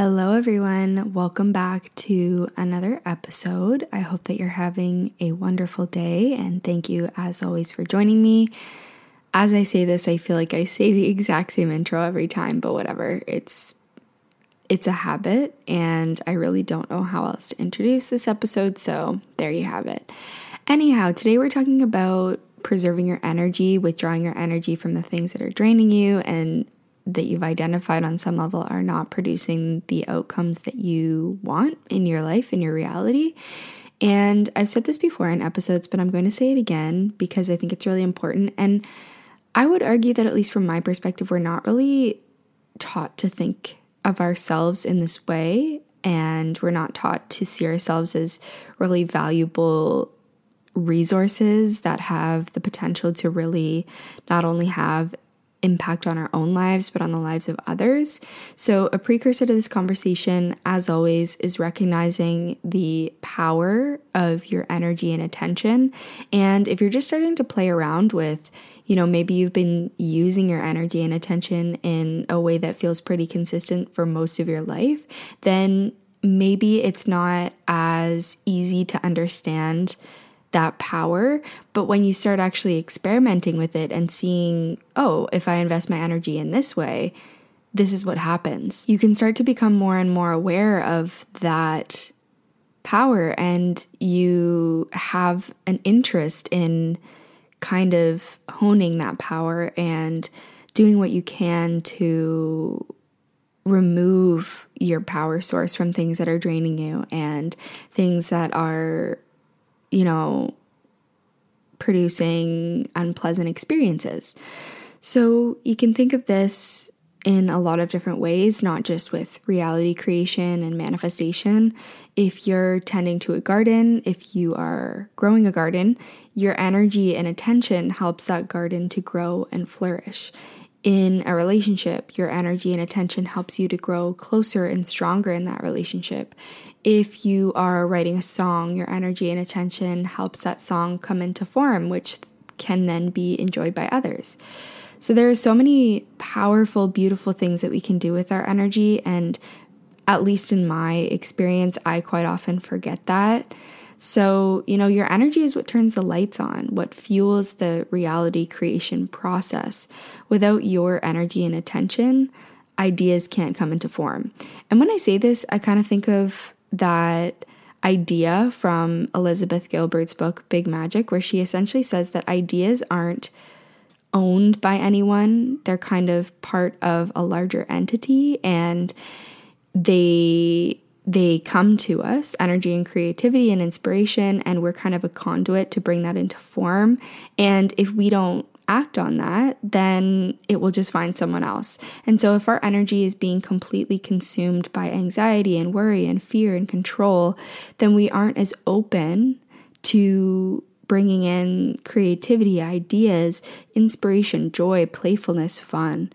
Hello, everyone. Welcome back to another episode. I hope that you're having a wonderful day, and thank you, as always, for joining me. As I say this, I feel like I say the exact same intro every time, but whatever. It's it's a habit, and I really don't know how else to introduce this episode, so there you have it. Anyhow, today we're talking about preserving your energy, withdrawing your energy from the things that are draining you and that you've identified on some level are not producing the outcomes that you want in your life, in your reality. And I've said this before in episodes, but I'm going to say it again because I think it's really important. And I would argue that, at least from my perspective, we're not really taught to think of ourselves in this way, and we're not taught to see ourselves as really valuable resources that have the potential to really not only have impact on our own lives, but on the lives of others. So, a precursor to this conversation, as always, is recognizing the power of your energy and attention. And if you're just starting to play around with, you know, maybe you've been using your energy and attention in a way that feels pretty consistent for most of your life, then maybe it's not as easy to understand that power. But when you start actually experimenting with it and seeing, oh, if I invest my energy in this way, this is what happens, you can start to become more and more aware of that power and you have an interest in kind of honing that power and doing what you can to remove your power source from things that are draining you and things that are, you know, producing unpleasant experiences. So you can think of this in a lot of different ways, not just with reality creation and manifestation. If you're tending to a garden, if you are growing a garden, your energy and attention helps that garden to grow and flourish. In a relationship, your energy and attention helps you to grow closer and stronger in that relationship. If you are writing a song, your energy and attention helps that song come into form, which can then be enjoyed by others. So there are so many powerful, beautiful things that we can do with our energy. And at least in my experience, I quite often forget that. So, you know, your energy is what turns the lights on, what fuels the reality creation process. Without your energy and attention, ideas can't come into form. And when I say this, I kind of think of that idea from Elizabeth Gilbert's book, Big Magic, where she essentially says that ideas aren't owned by anyone. They're kind of part of a larger entity and they they come to us energy and creativity and inspiration and we're kind of a conduit to bring that into form and if we don't act on that then it will just find someone else and so if our energy is being completely consumed by anxiety and worry and fear and control then we aren't as open to bringing in creativity, ideas, inspiration, joy, playfulness, fun.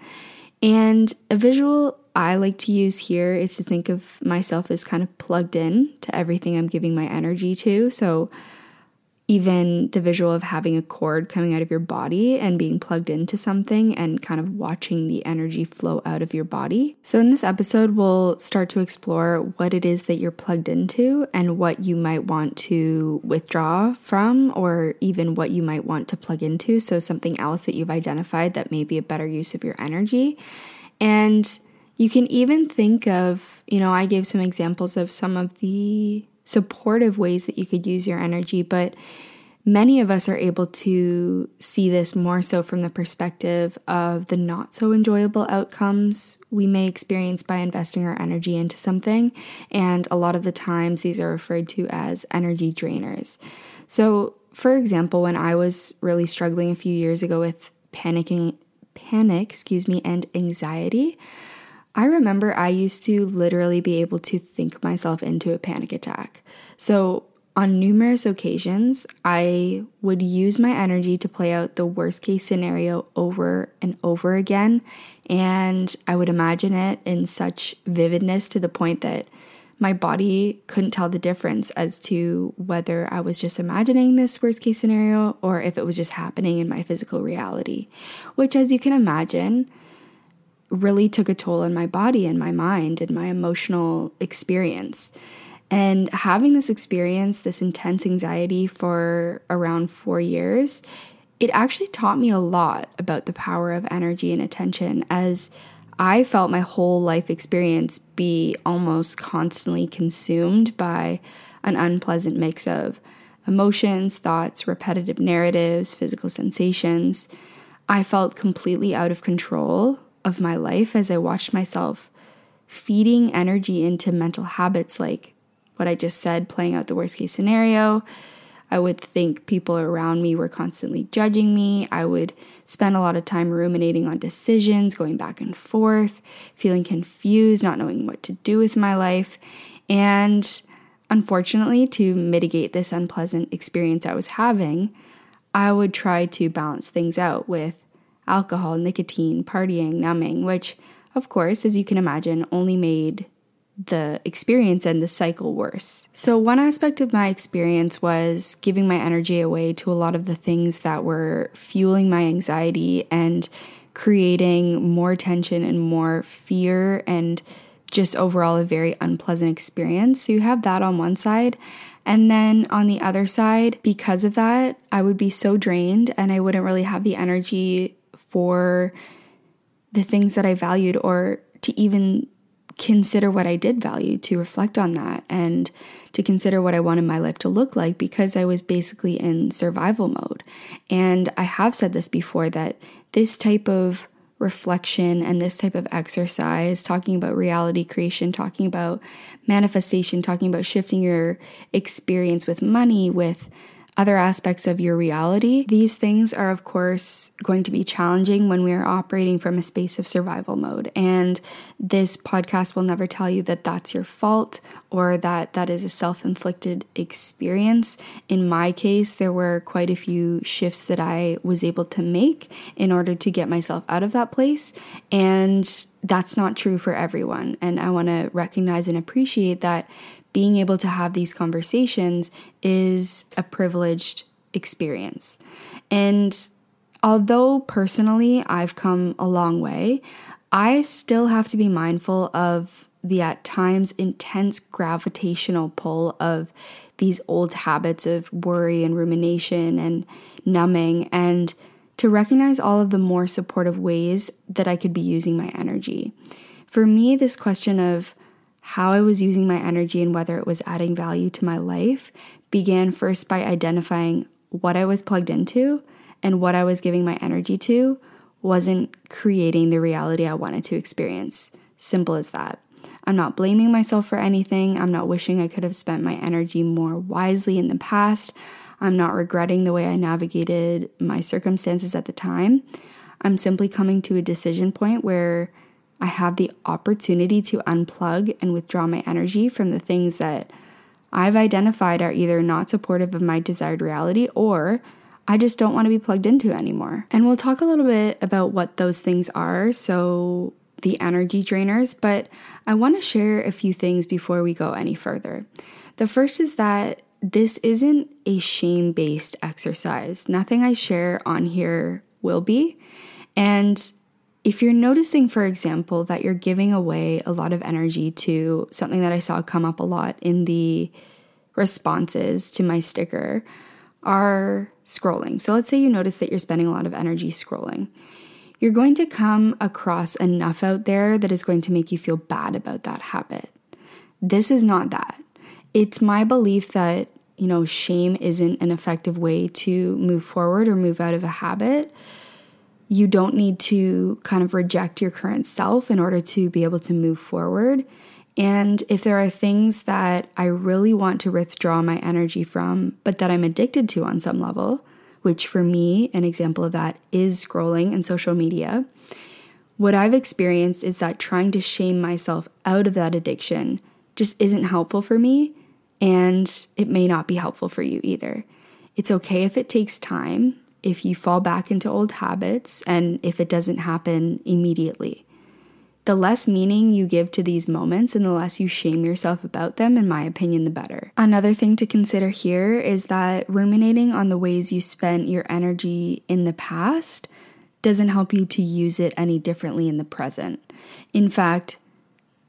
And a visual I like to use here is to think of myself as kind of plugged in to everything I'm giving my energy to. So even the visual of having a cord coming out of your body and being plugged into something and kind of watching the energy flow out of your body. So, in this episode, we'll start to explore what it is that you're plugged into and what you might want to withdraw from, or even what you might want to plug into. So, something else that you've identified that may be a better use of your energy. And you can even think of, you know, I gave some examples of some of the supportive ways that you could use your energy, but many of us are able to see this more so from the perspective of the not so enjoyable outcomes we may experience by investing our energy into something. And a lot of the times, these are referred to as energy drainers. So, for example, when I was really struggling a few years ago with panicking, panic, excuse me, and anxiety, I remember I used to literally be able to think myself into a panic attack. So, on numerous occasions, I would use my energy to play out the worst case scenario over and over again. And I would imagine it in such vividness to the point that my body couldn't tell the difference as to whether I was just imagining this worst case scenario or if it was just happening in my physical reality. Which, as you can imagine, really took a toll on my body and my mind and my emotional experience. And having this experience, this intense anxiety for around four years, it actually taught me a lot about the power of energy and attention as I felt my whole life experience be almost constantly consumed by an unpleasant mix of emotions, thoughts, repetitive narratives, physical sensations. I felt completely out of control of my life as I watched myself feeding energy into mental habits like what I just said, playing out the worst case scenario. I would think people around me were constantly judging me. I would spend a lot of time ruminating on decisions, going back and forth, feeling confused, not knowing what to do with my life. And unfortunately, to mitigate this unpleasant experience I was having, I would try to balance things out with alcohol, nicotine, partying, numbing, which, of course, as you can imagine, only made the experience and the cycle worse. So, one aspect of my experience was giving my energy away to a lot of the things that were fueling my anxiety and creating more tension and more fear and just overall a very unpleasant experience. So, you have that on one side. And then on the other side, because of that, I would be so drained and I wouldn't really have the energy for the things that I valued or to even consider what I did value, to reflect on that, and to consider what I wanted my life to look like because I was basically in survival mode. And I have said this before that this type of reflection and this type of exercise, talking about reality creation, talking about manifestation, talking about shifting your experience with money, with other aspects of your reality. These things are, of course, going to be challenging when we are operating from a space of survival mode. And this podcast will never tell you that that's your fault or that that is a self inflicted experience. In my case, there were quite a few shifts that I was able to make in order to get myself out of that place. And that's not true for everyone. And I want to recognize and appreciate that being able to have these conversations is a privileged experience. And although personally I've come a long way, I still have to be mindful of the at times intense gravitational pull of these old habits of worry and rumination and numbing, and to recognize all of the more supportive ways that I could be using my energy. For me, this question of how I was using my energy and whether it was adding value to my life began first by identifying what I was plugged into and what I was giving my energy to wasn't creating the reality I wanted to experience. Simple as that. I'm not blaming myself for anything. I'm not wishing I could have spent my energy more wisely in the past. I'm not regretting the way I navigated my circumstances at the time. I'm simply coming to a decision point where I have the opportunity to unplug and withdraw my energy from the things that I've identified are either not supportive of my desired reality or I just don't want to be plugged into anymore. And we'll talk a little bit about what those things are. So, the energy drainers, but I want to share a few things before we go any further. The first is that this isn't a shame based exercise. Nothing I share on here will be. And if you're noticing, for example, that you're giving away a lot of energy to something that I saw come up a lot in the responses to my sticker, are scrolling. So let's say you notice that you're spending a lot of energy scrolling. you're going to come across enough out there that is going to make you feel bad about that habit. This is not that. It's my belief that, you know, shame isn't an effective way to move forward or move out of a habit. You don't need to kind of reject your current self in order to be able to move forward. And if there are things that I really want to withdraw my energy from, but that I'm addicted to on some level, which for me, an example of that is scrolling and social media, what I've experienced is that trying to shame myself out of that addiction just isn't helpful for me, and it may not be helpful for you either. It's okay if it takes time, if you fall back into old habits, and if it doesn't happen immediately the less meaning you give to these moments and the less you shame yourself about them, in my opinion, the better. Another thing to consider here is that ruminating on the ways you spent your energy in the past doesn't help you to use it any differently in the present. In fact,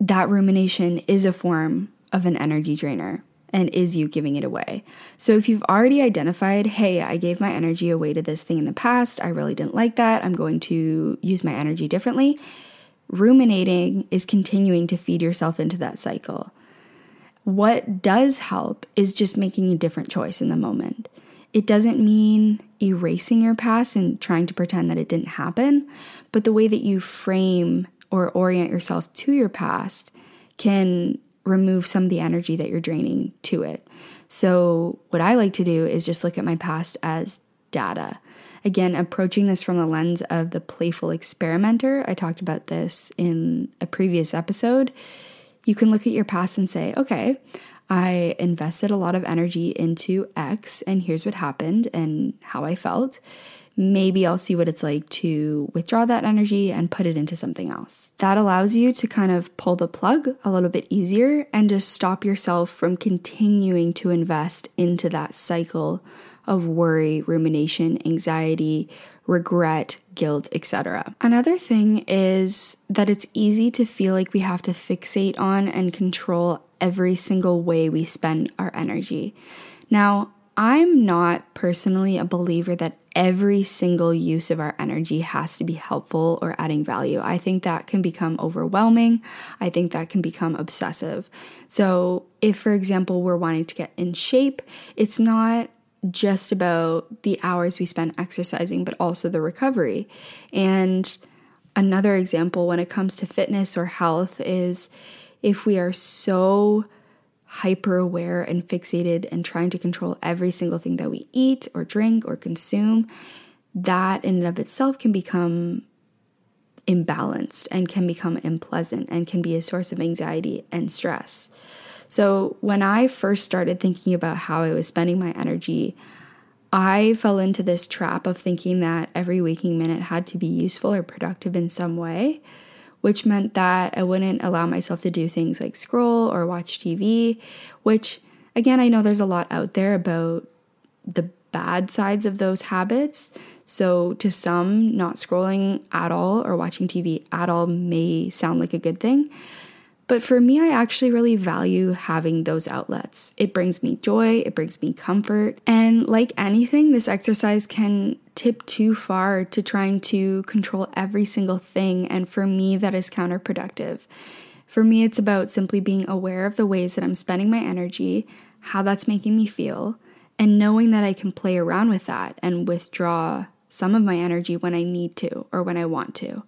that rumination is a form of an energy drainer and is you giving it away. So if you've already identified, hey, I gave my energy away to this thing in the past, I really didn't like that, I'm going to use my energy differently ruminating is continuing to feed yourself into that cycle. What does help is just making a different choice in the moment. It doesn't mean erasing your past and trying to pretend that it didn't happen, but the way that you frame or orient yourself to your past can remove some of the energy that you're draining to it. So, what I like to do is just look at my past as data. Again, approaching this from the lens of the playful experimenter, I talked about this in a previous episode. You can look at your past and say, okay, I invested a lot of energy into X, and here's what happened and how I felt. Maybe I'll see what it's like to withdraw that energy and put it into something else. That allows you to kind of pull the plug a little bit easier and just stop yourself from continuing to invest into that cycle of worry, rumination, anxiety, regret, guilt, etc. Another thing is that it's easy to feel like we have to fixate on and control every single way we spend our energy. Now, I'm not personally a believer that every single use of our energy has to be helpful or adding value. I think that can become overwhelming. I think that can become obsessive. So, if, for example, we're wanting to get in shape, it's not just about the hours we spend exercising, but also the recovery. And another example when it comes to fitness or health is if we are so hyper aware and fixated and trying to control every single thing that we eat or drink or consume, that in and of itself can become imbalanced and can become unpleasant and can be a source of anxiety and stress. So, when I first started thinking about how I was spending my energy, I fell into this trap of thinking that every waking minute had to be useful or productive in some way, which meant that I wouldn't allow myself to do things like scroll or watch TV, which, again, I know there's a lot out there about the bad sides of those habits. So, to some, not scrolling at all or watching TV at all may sound like a good thing. But for me, I actually really value having those outlets. It brings me joy, it brings me comfort. And like anything, this exercise can tip too far to trying to control every single thing. And for me, that is counterproductive. For me, it's about simply being aware of the ways that I'm spending my energy, how that's making me feel, and knowing that I can play around with that and withdraw some of my energy when I need to or when I want to.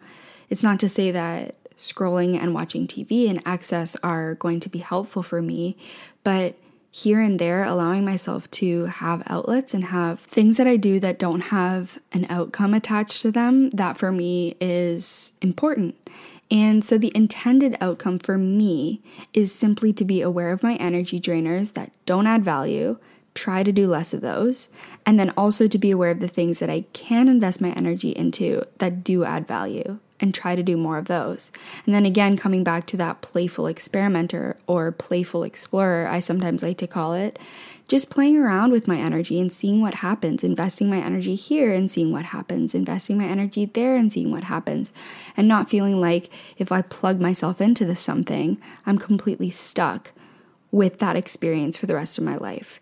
It's not to say that scrolling and watching TV and access are going to be helpful for me, but here and there, allowing myself to have outlets and have things that I do that don't have an outcome attached to them, that for me is important. And so, the intended outcome for me is simply to be aware of my energy drainers that don't add value, try to do less of those, and then also to be aware of the things that I can invest my energy into that do add value and try to do more of those. And then again, coming back to that playful experimenter or playful explorer, I sometimes like to call it, just playing around with my energy and seeing what happens, investing my energy here and seeing what happens, investing my energy there and seeing what happens, and not feeling like if I plug myself into this something, I'm completely stuck with that experience for the rest of my life.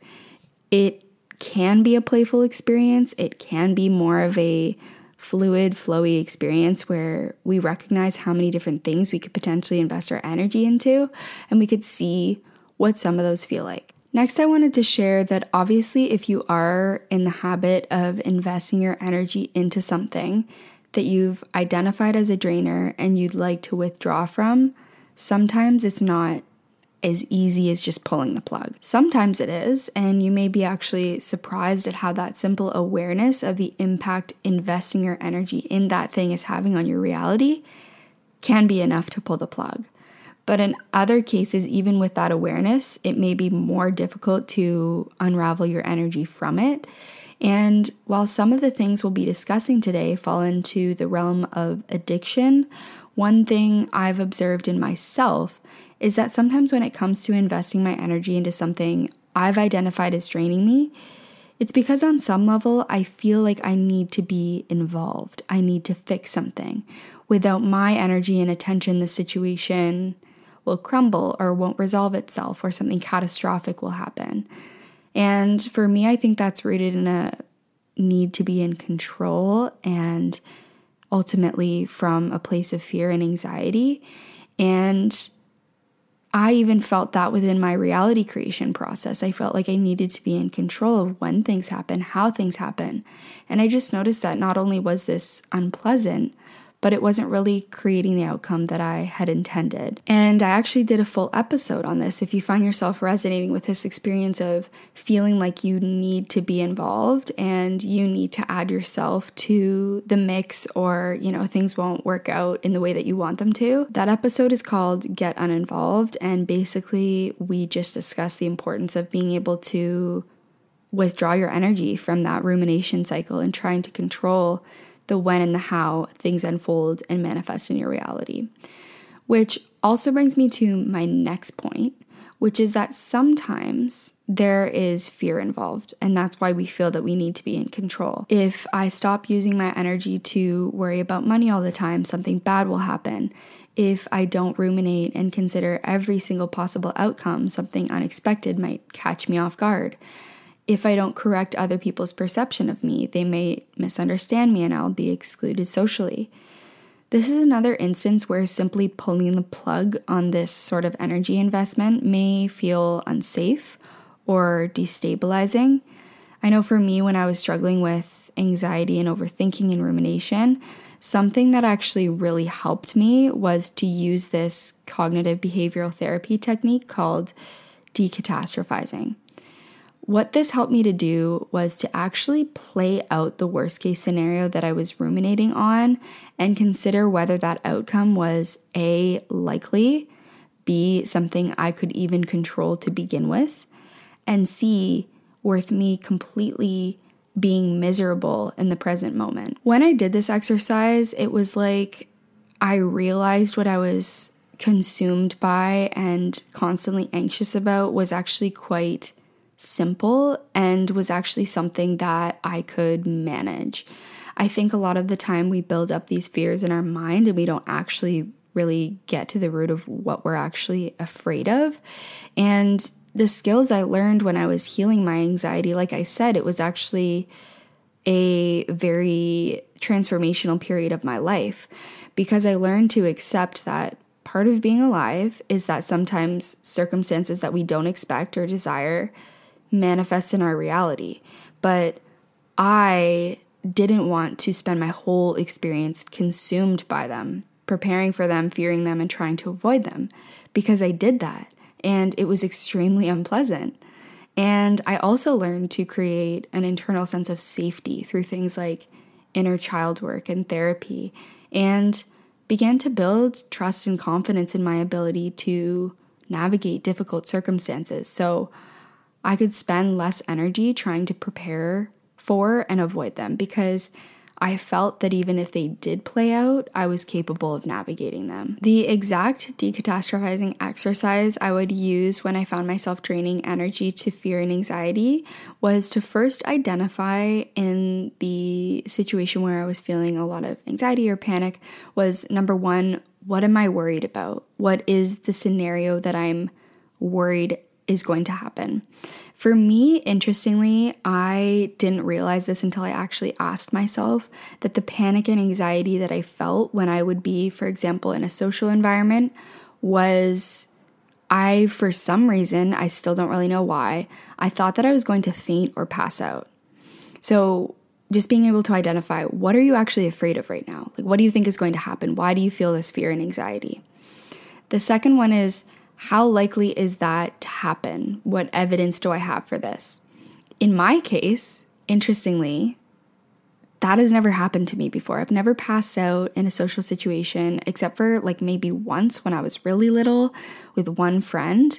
It can be a playful experience, it can be more of a fluid, flowy experience where we recognize how many different things we could potentially invest our energy into and we could see what some of those feel like. Next, I wanted to share that obviously, if you are in the habit of investing your energy into something that you've identified as a drainer and you'd like to withdraw from, sometimes it's not as easy as just pulling the plug. Sometimes it is, and you may be actually surprised at how that simple awareness of the impact investing your energy in that thing is having on your reality can be enough to pull the plug. But in other cases, even with that awareness, it may be more difficult to unravel your energy from it. And while some of the things we'll be discussing today fall into the realm of addiction, one thing I've observed in myself is that sometimes when it comes to investing my energy into something I've identified as draining me, it's because on some level I feel like I need to be involved. I need to fix something. Without my energy and attention, the situation will crumble or won't resolve itself, or something catastrophic will happen. And for me, I think that's rooted in a need to be in control and ultimately from a place of fear and anxiety. And I even felt that within my reality creation process. I felt like I needed to be in control of when things happen, how things happen. And I just noticed that not only was this unpleasant, but it wasn't really creating the outcome that I had intended. And I actually did a full episode on this. If you find yourself resonating with this experience of feeling like you need to be involved and you need to add yourself to the mix or, you know, things won't work out in the way that you want them to, that episode is called Get Uninvolved. And basically, we just discuss the importance of being able to withdraw your energy from that rumination cycle and trying to control the when and the how things unfold and manifest in your reality. Which also brings me to my next point, which is that sometimes there is fear involved, and that's why we feel that we need to be in control. If I stop using my energy to worry about money all the time, something bad will happen. If I don't ruminate and consider every single possible outcome, something unexpected might catch me off guard if I don't correct other people's perception of me, they may misunderstand me and I'll be excluded socially. This is another instance where simply pulling the plug on this sort of energy investment may feel unsafe or destabilizing. I know for me, when I was struggling with anxiety and overthinking and rumination, something that actually really helped me was to use this cognitive behavioral therapy technique called decatastrophizing. What this helped me to do was to actually play out the worst case scenario that I was ruminating on and consider whether that outcome was A, likely, B, something I could even control to begin with, and C, worth me completely being miserable in the present moment. When I did this exercise, it was like I realized what I was consumed by and constantly anxious about was actually quite simple and was actually something that I could manage. I think a lot of the time we build up these fears in our mind and we don't actually really get to the root of what we're actually afraid of. And the skills I learned when I was healing my anxiety, like I said, it was actually a very transformational period of my life because I learned to accept that part of being alive is that sometimes circumstances that we don't expect or desire manifest in our reality. But I didn't want to spend my whole experience consumed by them, preparing for them, fearing them, and trying to avoid them because I did that. And it was extremely unpleasant. And I also learned to create an internal sense of safety through things like inner child work and therapy, and began to build trust and confidence in my ability to navigate difficult circumstances. So I could spend less energy trying to prepare for and avoid them because I felt that even if they did play out, I was capable of navigating them. The exact decatastrophizing exercise I would use when I found myself draining energy to fear and anxiety was to first identify in the situation where I was feeling a lot of anxiety or panic was number one, what am I worried about? What is the scenario that I'm worried is going to happen. For me, interestingly, I didn't realize this until I actually asked myself that the panic and anxiety that I felt when I would be, for example, in a social environment was I, for some reason, I still don't really know why, I thought that I was going to faint or pass out. So, just being able to identify what are you actually afraid of right now? Like, what do you think is going to happen? Why do you feel this fear and anxiety? The second one is how likely is that to happen? What evidence do I have for this? In my case, interestingly, that has never happened to me before. I've never passed out in a social situation except for like maybe once when I was really little with one friend.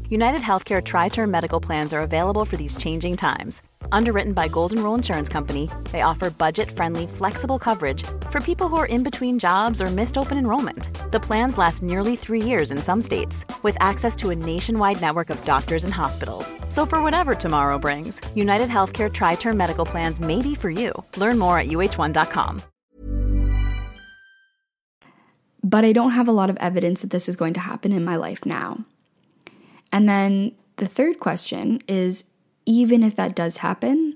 United Healthcare Tri Term Medical Plans are available for these changing times Underwritten by Golden Rule Insurance Company, they offer budget-friendly, flexible coverage for people who are in between jobs or missed open enrollment. The plans last nearly three years in some states, with access to a nationwide network of doctors and hospitals. So for whatever tomorrow brings, United Healthcare Tri-Term Medical Plans may be for you. Learn more at uh1.com. But I don't have a lot of evidence that this is going to happen in my life now. And then the third question is even if that does happen,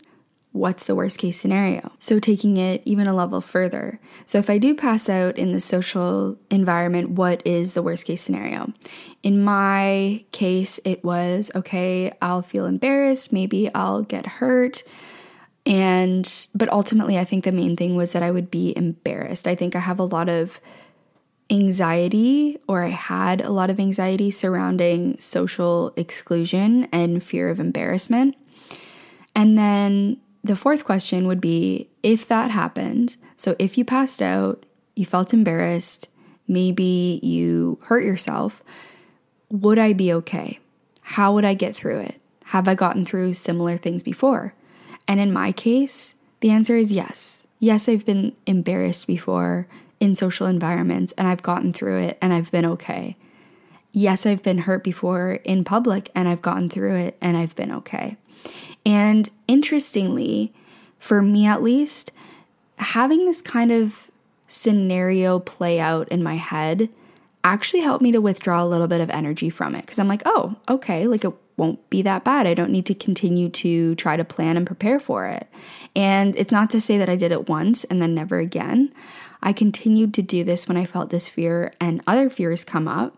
what's the worst case scenario? So, taking it even a level further. So, if I do pass out in the social environment, what is the worst case scenario? In my case, it was okay, I'll feel embarrassed, maybe I'll get hurt. And, but ultimately, I think the main thing was that I would be embarrassed. I think I have a lot of anxiety, or I had a lot of anxiety surrounding social exclusion and fear of embarrassment. And then the fourth question would be if that happened, so if you passed out, you felt embarrassed, maybe you hurt yourself, would I be okay? How would I get through it? Have I gotten through similar things before? And in my case, the answer is yes. Yes, I've been embarrassed before in social environments and I've gotten through it and I've been okay. Yes, I've been hurt before in public and I've gotten through it and I've been okay. And interestingly, for me at least, having this kind of scenario play out in my head actually helped me to withdraw a little bit of energy from it because I'm like, oh, okay, like it won't be that bad. I don't need to continue to try to plan and prepare for it. And it's not to say that I did it once and then never again. I continued to do this when I felt this fear and other fears come up.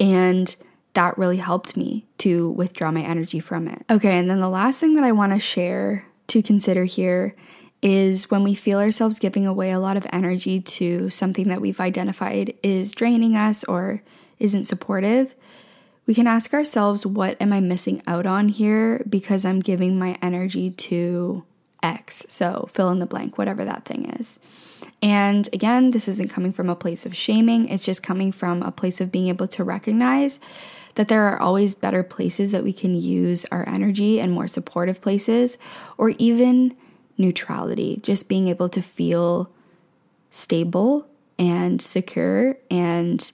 And that really helped me to withdraw my energy from it. Okay, and then the last thing that I want to share to consider here is when we feel ourselves giving away a lot of energy to something that we've identified is draining us or isn't supportive, we can ask ourselves, what am I missing out on here because I'm giving my energy to X? So fill in the blank, whatever that thing is. And again, this isn't coming from a place of shaming, it's just coming from a place of being able to recognize that there are always better places that we can use our energy and more supportive places, or even neutrality, just being able to feel stable and secure and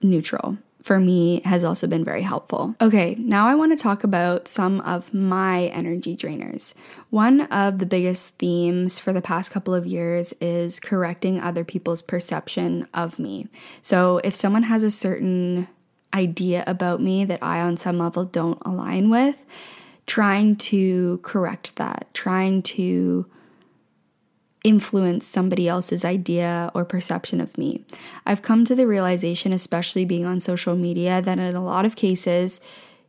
neutral for me has also been very helpful. Okay, now I want to talk about some of my energy drainers. One of the biggest themes for the past couple of years is correcting other people's perception of me. So if someone has a certain idea about me that I, on some level, don't align with, trying to correct that, trying to influence somebody else's idea or perception of me. I've come to the realization, especially being on social media, that in a lot of cases,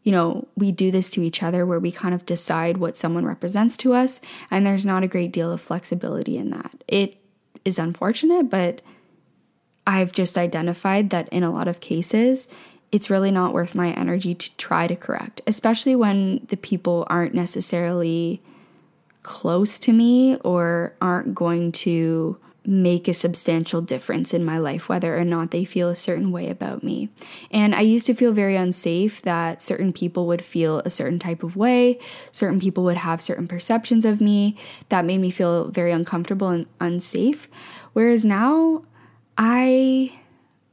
you know, we do this to each other where we kind of decide what someone represents to us, and there's not a great deal of flexibility in that. It is unfortunate, but I've just identified that in a lot of cases, it's really not worth my energy to try to correct, especially when the people aren't necessarily close to me or aren't going to make a substantial difference in my life, whether or not they feel a certain way about me. And I used to feel very unsafe that certain people would feel a certain type of way, certain people would have certain perceptions of me that made me feel very uncomfortable and unsafe. Whereas now, I.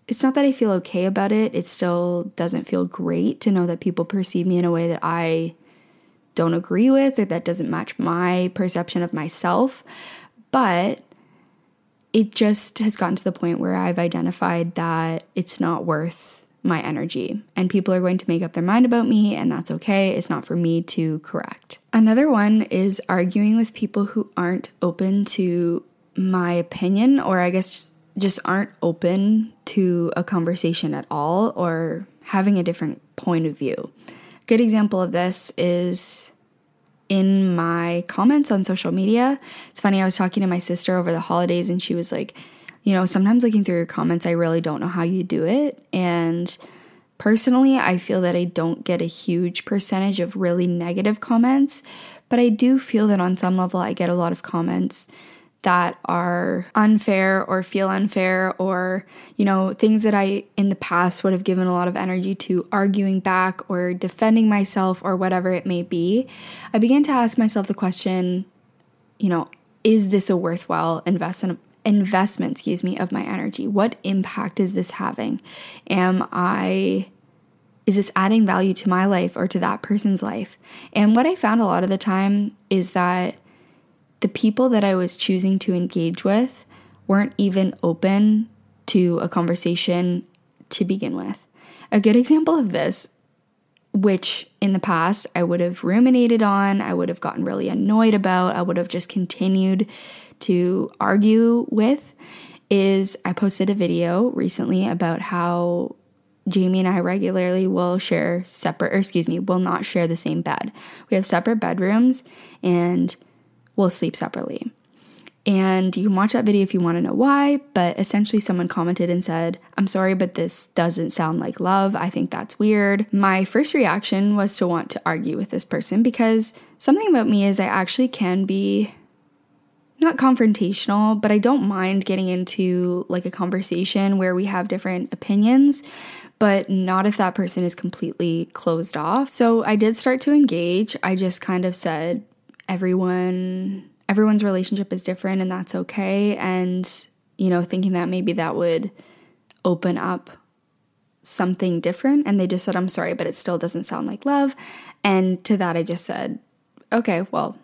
It's not that I feel okay about it. It still doesn't feel great to know that people perceive me in a way that I don't agree with or that doesn't match my perception of myself. But it just has gotten to the point where I've identified that it's not worth my energy. And people are going to make up their mind about me, and that's okay. It's not for me to correct. Another one is arguing with people who aren't open to my opinion, or I guess just aren't open to a conversation at all, or having a different point of view good example of this is in my comments on social media. It's funny, I was talking to my sister over the holidays and she was like, you know, sometimes looking through your comments, I really don't know how you do it. And personally, I feel that I don't get a huge percentage of really negative comments, but I do feel that on some level, I get a lot of comments that are unfair or feel unfair or you know things that I in the past would have given a lot of energy to arguing back or defending myself or whatever it may be I began to ask myself the question you know is this a worthwhile investment investment excuse me of my energy? What impact is this having? Am I is this adding value to my life or to that person's life? And what I found a lot of the time is that the people that I was choosing to engage with weren't even open to a conversation to begin with. A good example of this, which in the past I would have ruminated on, I would have gotten really annoyed about, I would have just continued to argue with, is I posted a video recently about how Jamie and I regularly will share separate, or excuse me, will not share the same bed. We have separate bedrooms and will sleep separately. And you can watch that video if you want to know why, but essentially, someone commented and said, I'm sorry, but this doesn't sound like love. I think that's weird. My first reaction was to want to argue with this person because something about me is I actually can be not confrontational, but I don't mind getting into like a conversation where we have different opinions, but not if that person is completely closed off. So I did start to engage. I just kind of said, everyone everyone's relationship is different and that's okay and you know thinking that maybe that would open up something different and they just said I'm sorry but it still doesn't sound like love and to that I just said okay well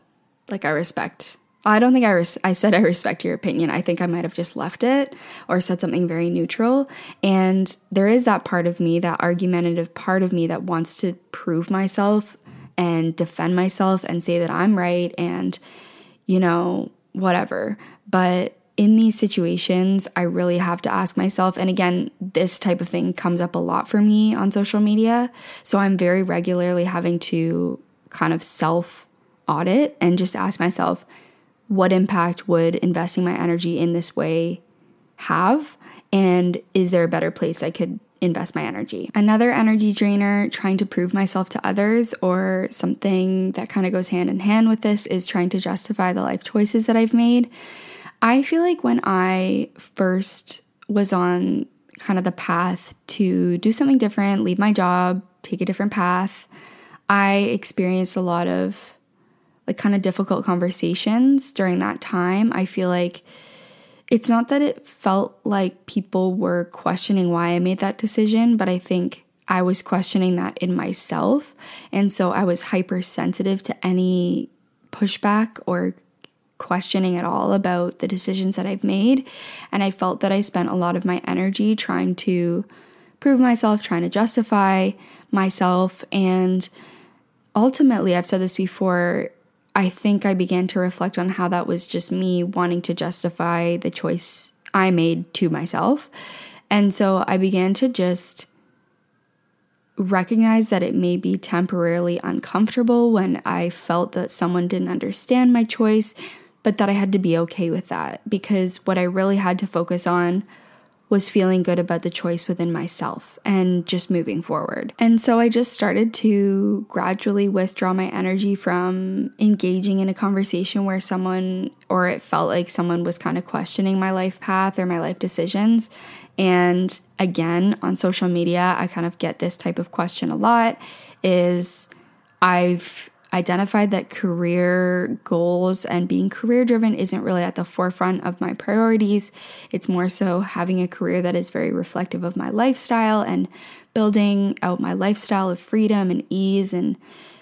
like I respect I don't think I res- I said I respect your opinion. I think I might have just left it or said something very neutral. And there is that part of me, that argumentative part of me that wants to prove myself and defend myself and say that I'm right and, you know, whatever. But in these situations, I really have to ask myself, and again, this type of thing comes up a lot for me on social media. So I'm very regularly having to kind of self audit and just ask myself, what impact would investing my energy in this way have? And is there a better place I could invest my energy? Another energy drainer, trying to prove myself to others, or something that kind of goes hand in hand with this, is trying to justify the life choices that I've made. I feel like when I first was on kind of the path to do something different, leave my job, take a different path, I experienced a lot of like kind of difficult conversations during that time. I feel like it's not that it felt like people were questioning why I made that decision, but I think I was questioning that in myself. And so I was hypersensitive to any pushback or questioning at all about the decisions that I've made. And I felt that I spent a lot of my energy trying to prove myself, trying to justify myself. And ultimately, I've said this before, I think I began to reflect on how that was just me wanting to justify the choice I made to myself. And so I began to just recognize that it may be temporarily uncomfortable when I felt that someone didn't understand my choice, but that I had to be okay with that because what I really had to focus on was feeling good about the choice within myself and just moving forward. And so I just started to gradually withdraw my energy from engaging in a conversation where someone or it felt like someone was kind of questioning my life path or my life decisions. And again, on social media, I kind of get this type of question a lot is I've identified that career goals and being career driven isn't really at the forefront of my priorities. It's more so having a career that is very reflective of my lifestyle and building out my lifestyle of freedom and ease. And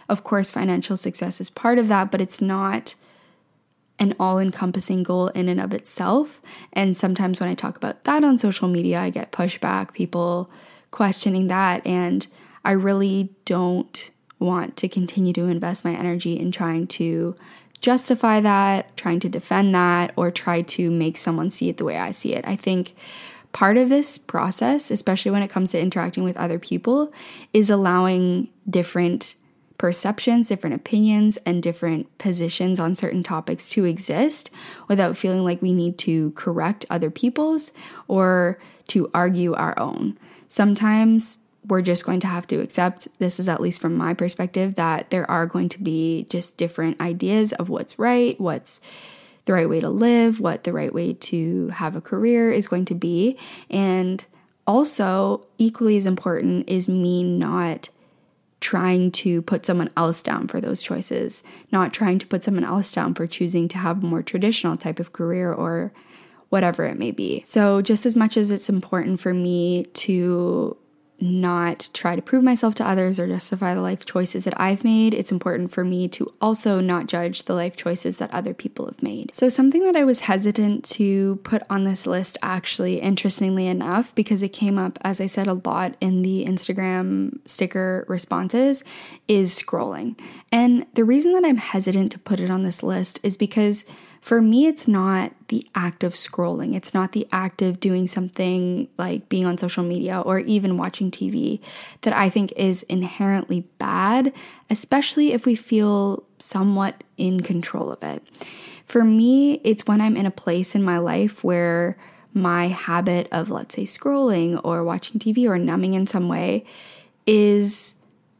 of course, financial success is part of that, but it's not an all encompassing goal in and of itself. And sometimes when I talk about that on social media, I get pushback, people questioning that. And I really don't want to continue to invest my energy in trying to justify that, trying to defend that, or try to make someone see it the way I see it. I think part of this process, especially when it comes to interacting with other people, is allowing different perceptions, different opinions, and different positions on certain topics to exist without feeling like we need to correct other people's or to argue our own. Sometimes we're just going to have to accept this is at least from my perspective that there are going to be just different ideas of what's right, what's the right way to live, what the right way to have a career is going to be. And also, equally as important is me not trying to put someone else down for those choices, not trying to put someone else down for choosing to have a more traditional type of career or whatever it may be. So, just as much as it's important for me to not try to prove myself to others or justify the life choices that I've made. It's important for me to also not judge the life choices that other people have made. So, something that I was hesitant to put on this list, actually, interestingly enough, because it came up, as I said, a lot in the Instagram sticker responses, is scrolling. And the reason that I'm hesitant to put it on this list is because for me, it's not the act of scrolling. It's not the act of doing something like being on social media or even watching TV that I think is inherently bad, especially if we feel somewhat in control of it. For me, it's when I'm in a place in my life where my habit of, let's say, scrolling or watching TV or numbing in some way is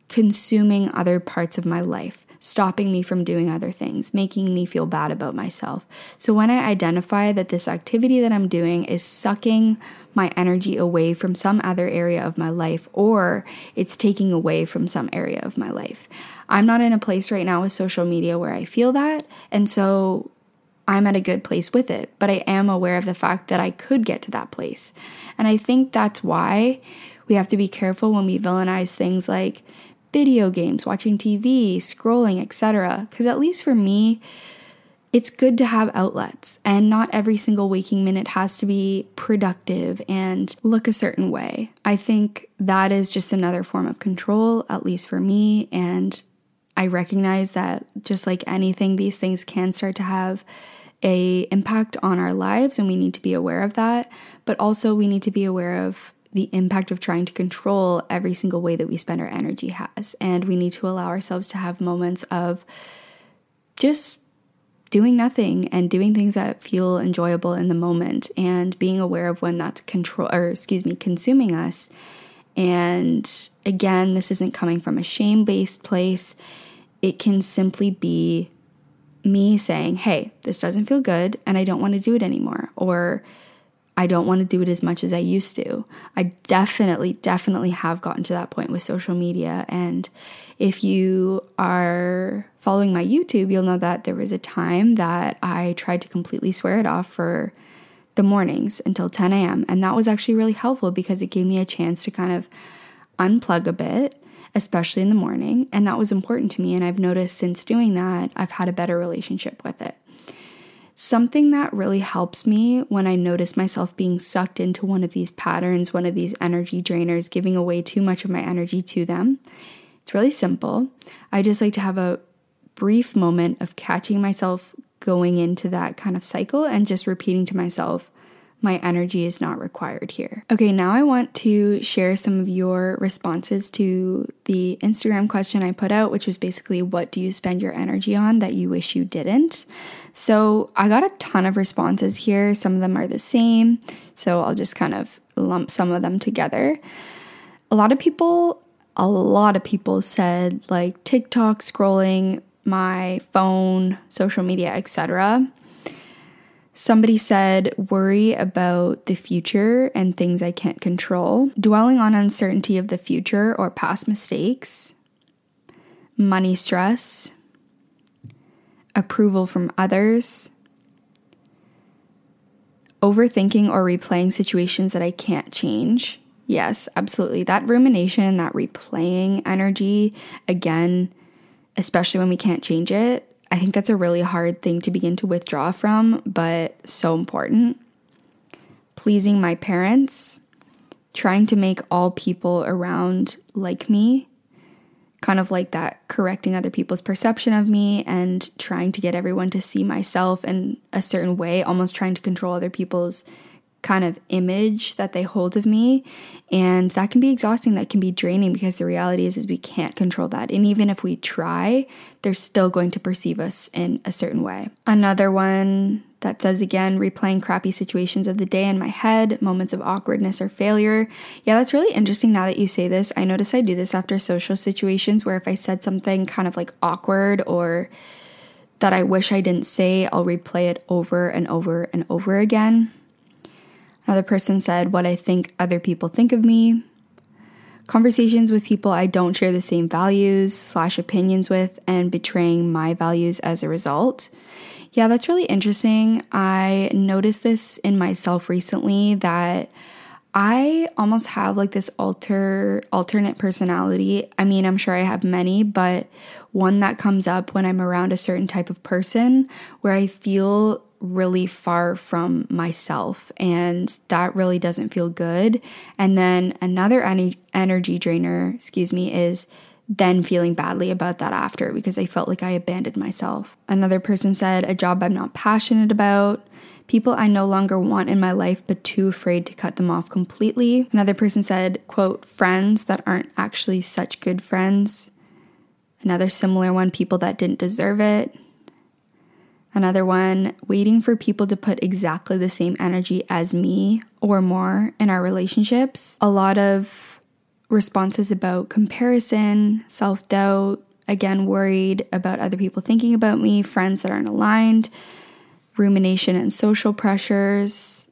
consuming other parts of my life stopping me from doing other things, making me feel bad about myself. So when I identify that this activity that I'm doing is sucking my energy away from some other area of my life or it's taking away from some area of my life. I'm not in a place right now with social media where I feel that. And so I'm at a good place with it, but I am aware of the fact that I could get to that place. And I think that's why we have to be careful when we villainize things like video games, watching TV, scrolling, etc. Because at least for me, it's good to have outlets, and not every single waking minute has to be productive and look a certain way. I think that is just another form of control, at least for me. And I recognize that just like anything, these things can start to have a impact on our lives and we need to be aware of that but also we need to be aware of the impact of trying to control every single way that we spend our energy has. And we need to allow ourselves to have moments of just doing nothing and doing things that feel enjoyable in the moment and being aware of when that's control or excuse me consuming us and again this isn't coming from a shame based place it can simply be me saying hey this doesn't feel good and i don't want to do it anymore or I don't want to do it as much as I used to. I definitely, definitely have gotten to that point with social media. And if you are following my YouTube, you'll know that there was a time that I tried to completely swear it off for the mornings until 10 a.m. And that was actually really helpful because it gave me a chance to kind of unplug a bit, especially in the morning. And that was important to me. And I've noticed since doing that, I've had a better relationship with it. Something that really helps me when I notice myself being sucked into one of these patterns, one of these energy drainers, giving away too much of my energy to them. It's really simple. I just like to have a brief moment of catching myself going into that kind of cycle and just repeating to myself, my energy is not required here. Okay, now I want to share some of your responses to the Instagram question I put out, which was basically, What do you spend your energy on that you wish you didn't? So I got a ton of responses here. Some of them are the same. So I'll just kind of lump some of them together. A lot of people, a lot of people said like TikTok scrolling, my phone, social media, etc. Somebody said, worry about the future and things I can't control, dwelling on uncertainty of the future or past mistakes, money stress, approval from others, overthinking or replaying situations that I can't change. Yes, absolutely. That rumination and that replaying energy, again, especially when we can't change it, I think that's a really hard thing to begin to withdraw from, but so important. Pleasing my parents, trying to make all people around like me, kind of like that correcting other people's perception of me and trying to get everyone to see myself in a certain way, almost trying to control other people's kind of image that they hold of me. And that can be exhausting. That can be draining because the reality is is we can't control that. And even if we try they're still going to perceive us in a certain way. Another one that says again replaying crappy situations of the day in my head moments of awkwardness or failure. Yeah that's really interesting now that you say this. I notice i do this after social situations where if i said something kind of like awkward or that i wish i didn't say i'll replay it over and over and over again Another person said what I think other people think of me. Conversations with people I don't share the same values slash opinions with and betraying my values as a result. Yeah, that's really interesting. I noticed this in myself recently that I almost have like this alter alternate personality. I mean, I'm sure I have many, but one that comes up when I'm around a certain type of person where I feel really far from myself and that really doesn't feel good. And then another energy drainer, excuse me, is then feeling badly about that after because I felt like I abandoned myself. Another person said a job I'm not passionate about, people I no longer want in my life but too afraid to cut them off completely. Another person said, quote, friends that aren't actually such good friends. Another similar one, people that didn't deserve it. Another one, waiting for people to put exactly the same energy as me or more in our relationships. A lot of responses about comparison, self doubt, again, worried about other people thinking about me, friends that aren't aligned, rumination and social pressures,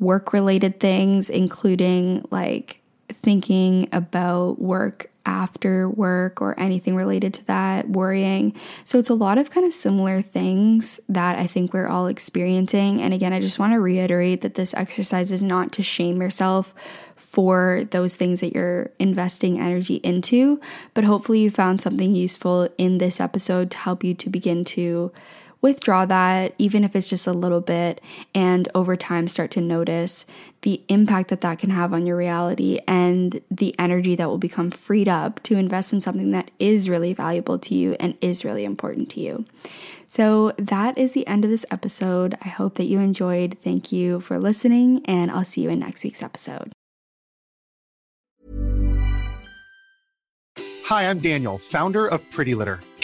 work related things, including like thinking about work after work or anything related to that, worrying. So it's a lot of kind of similar things that I think we're all experiencing. And again, I just want to reiterate that this exercise is not to shame yourself for those things that you're investing energy into, but hopefully you found something useful in this episode to help you to begin to withdraw that, even if it's just a little bit, and over time start to notice the impact that that can have on your reality and the energy that will become freed up to invest in something that is really valuable to you and is really important to you. So, that is the end of this episode. I hope that you enjoyed. Thank you for listening, and I'll see you in next week's episode. Hi, I'm Daniel, founder of Pretty Litter.